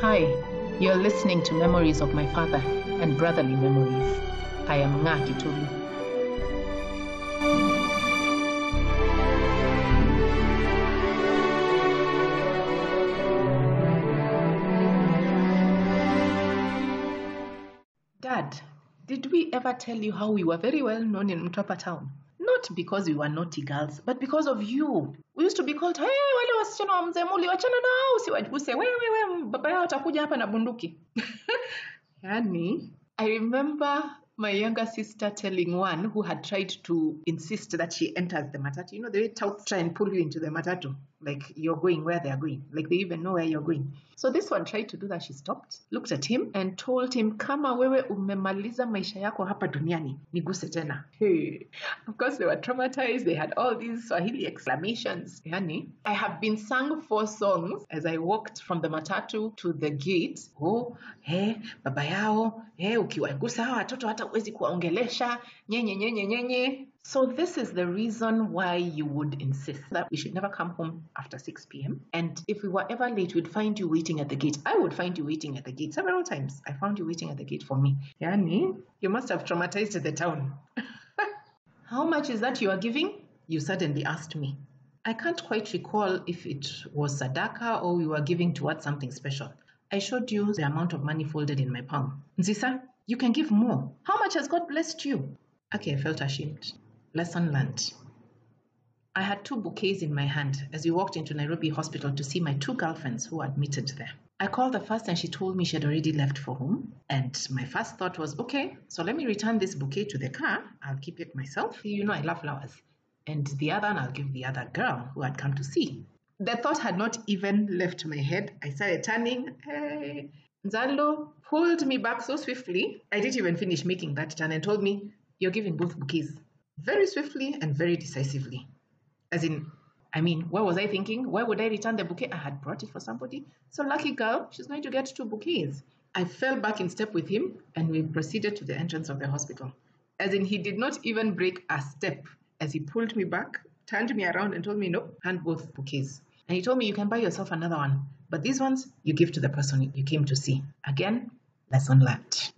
Hi, you're listening to Memories of My Father and Brotherly Memories. I am Nga Kitulu. Dad, did we ever tell you how we were very well known in Mtwapa town? Not because we were naughty girls, but because of you. We used to be called, hey, wale wasichana wa mzee muli, wachana nao, usiwaguse, wewe, wewe, baba yao atakuja hapa na bunduki. yani, I remember my younger sister telling one who had tried to insist that she enters the matatu. You know, they touts try and pull you into the matatu, like you're going where they are going, like they even know where you're going. So this one tried to do that. She stopped, looked at him, and told him, kama wewe umemaliza maisha yako hapa duniani, niguse tena. Hey. Of course, they were traumatized. They had all these Swahili exclamations. Yani, I have been sung four songs as I walked from the matatu to the gate. Oh, hey, baba yao, hey, ukiwagusa hawa watoto hata huwezi kuwaongelesha, nyenye, nyenye, nyenye. So this is the reason why you would insist that we should never come home after 6 p.m. And if we were ever late, we'd find you waiting at the gate. I would find you waiting at the gate several times. I found you waiting at the gate for me. Yani, you must have traumatized the town. How much is that you are giving? You suddenly asked me. I can't quite recall if it was Sadaka or we were giving towards something special. I showed you the amount of money folded in my palm. Nzisa, you can give more. How much has God blessed you? Okay, I felt ashamed. Lesson learned. I had two bouquets in my hand as we walked into Nairobi Hospital to see my two girlfriends who were admitted there. I called the first and she told me she had already left for home. And my first thought was, okay, so let me return this bouquet to the car. I'll keep it myself. You know, I love flowers. And the other one I'll give the other girl who had come to see. The thought had not even left my head. I started turning. Hey. Nzalo pulled me back so swiftly, I didn't even finish making that turn and told me, You're giving both bouquets. Very swiftly and very decisively. As in, I mean, what was I thinking? Why would I return the bouquet? I had brought it for somebody. So lucky girl, she's going to get two bouquets. I fell back in step with him and we proceeded to the entrance of the hospital. As in, he did not even break a step as he pulled me back, turned me around, and told me, No, hand both bouquets. And he told me, You can buy yourself another one, but these ones you give to the person you came to see. Again, lesson learned.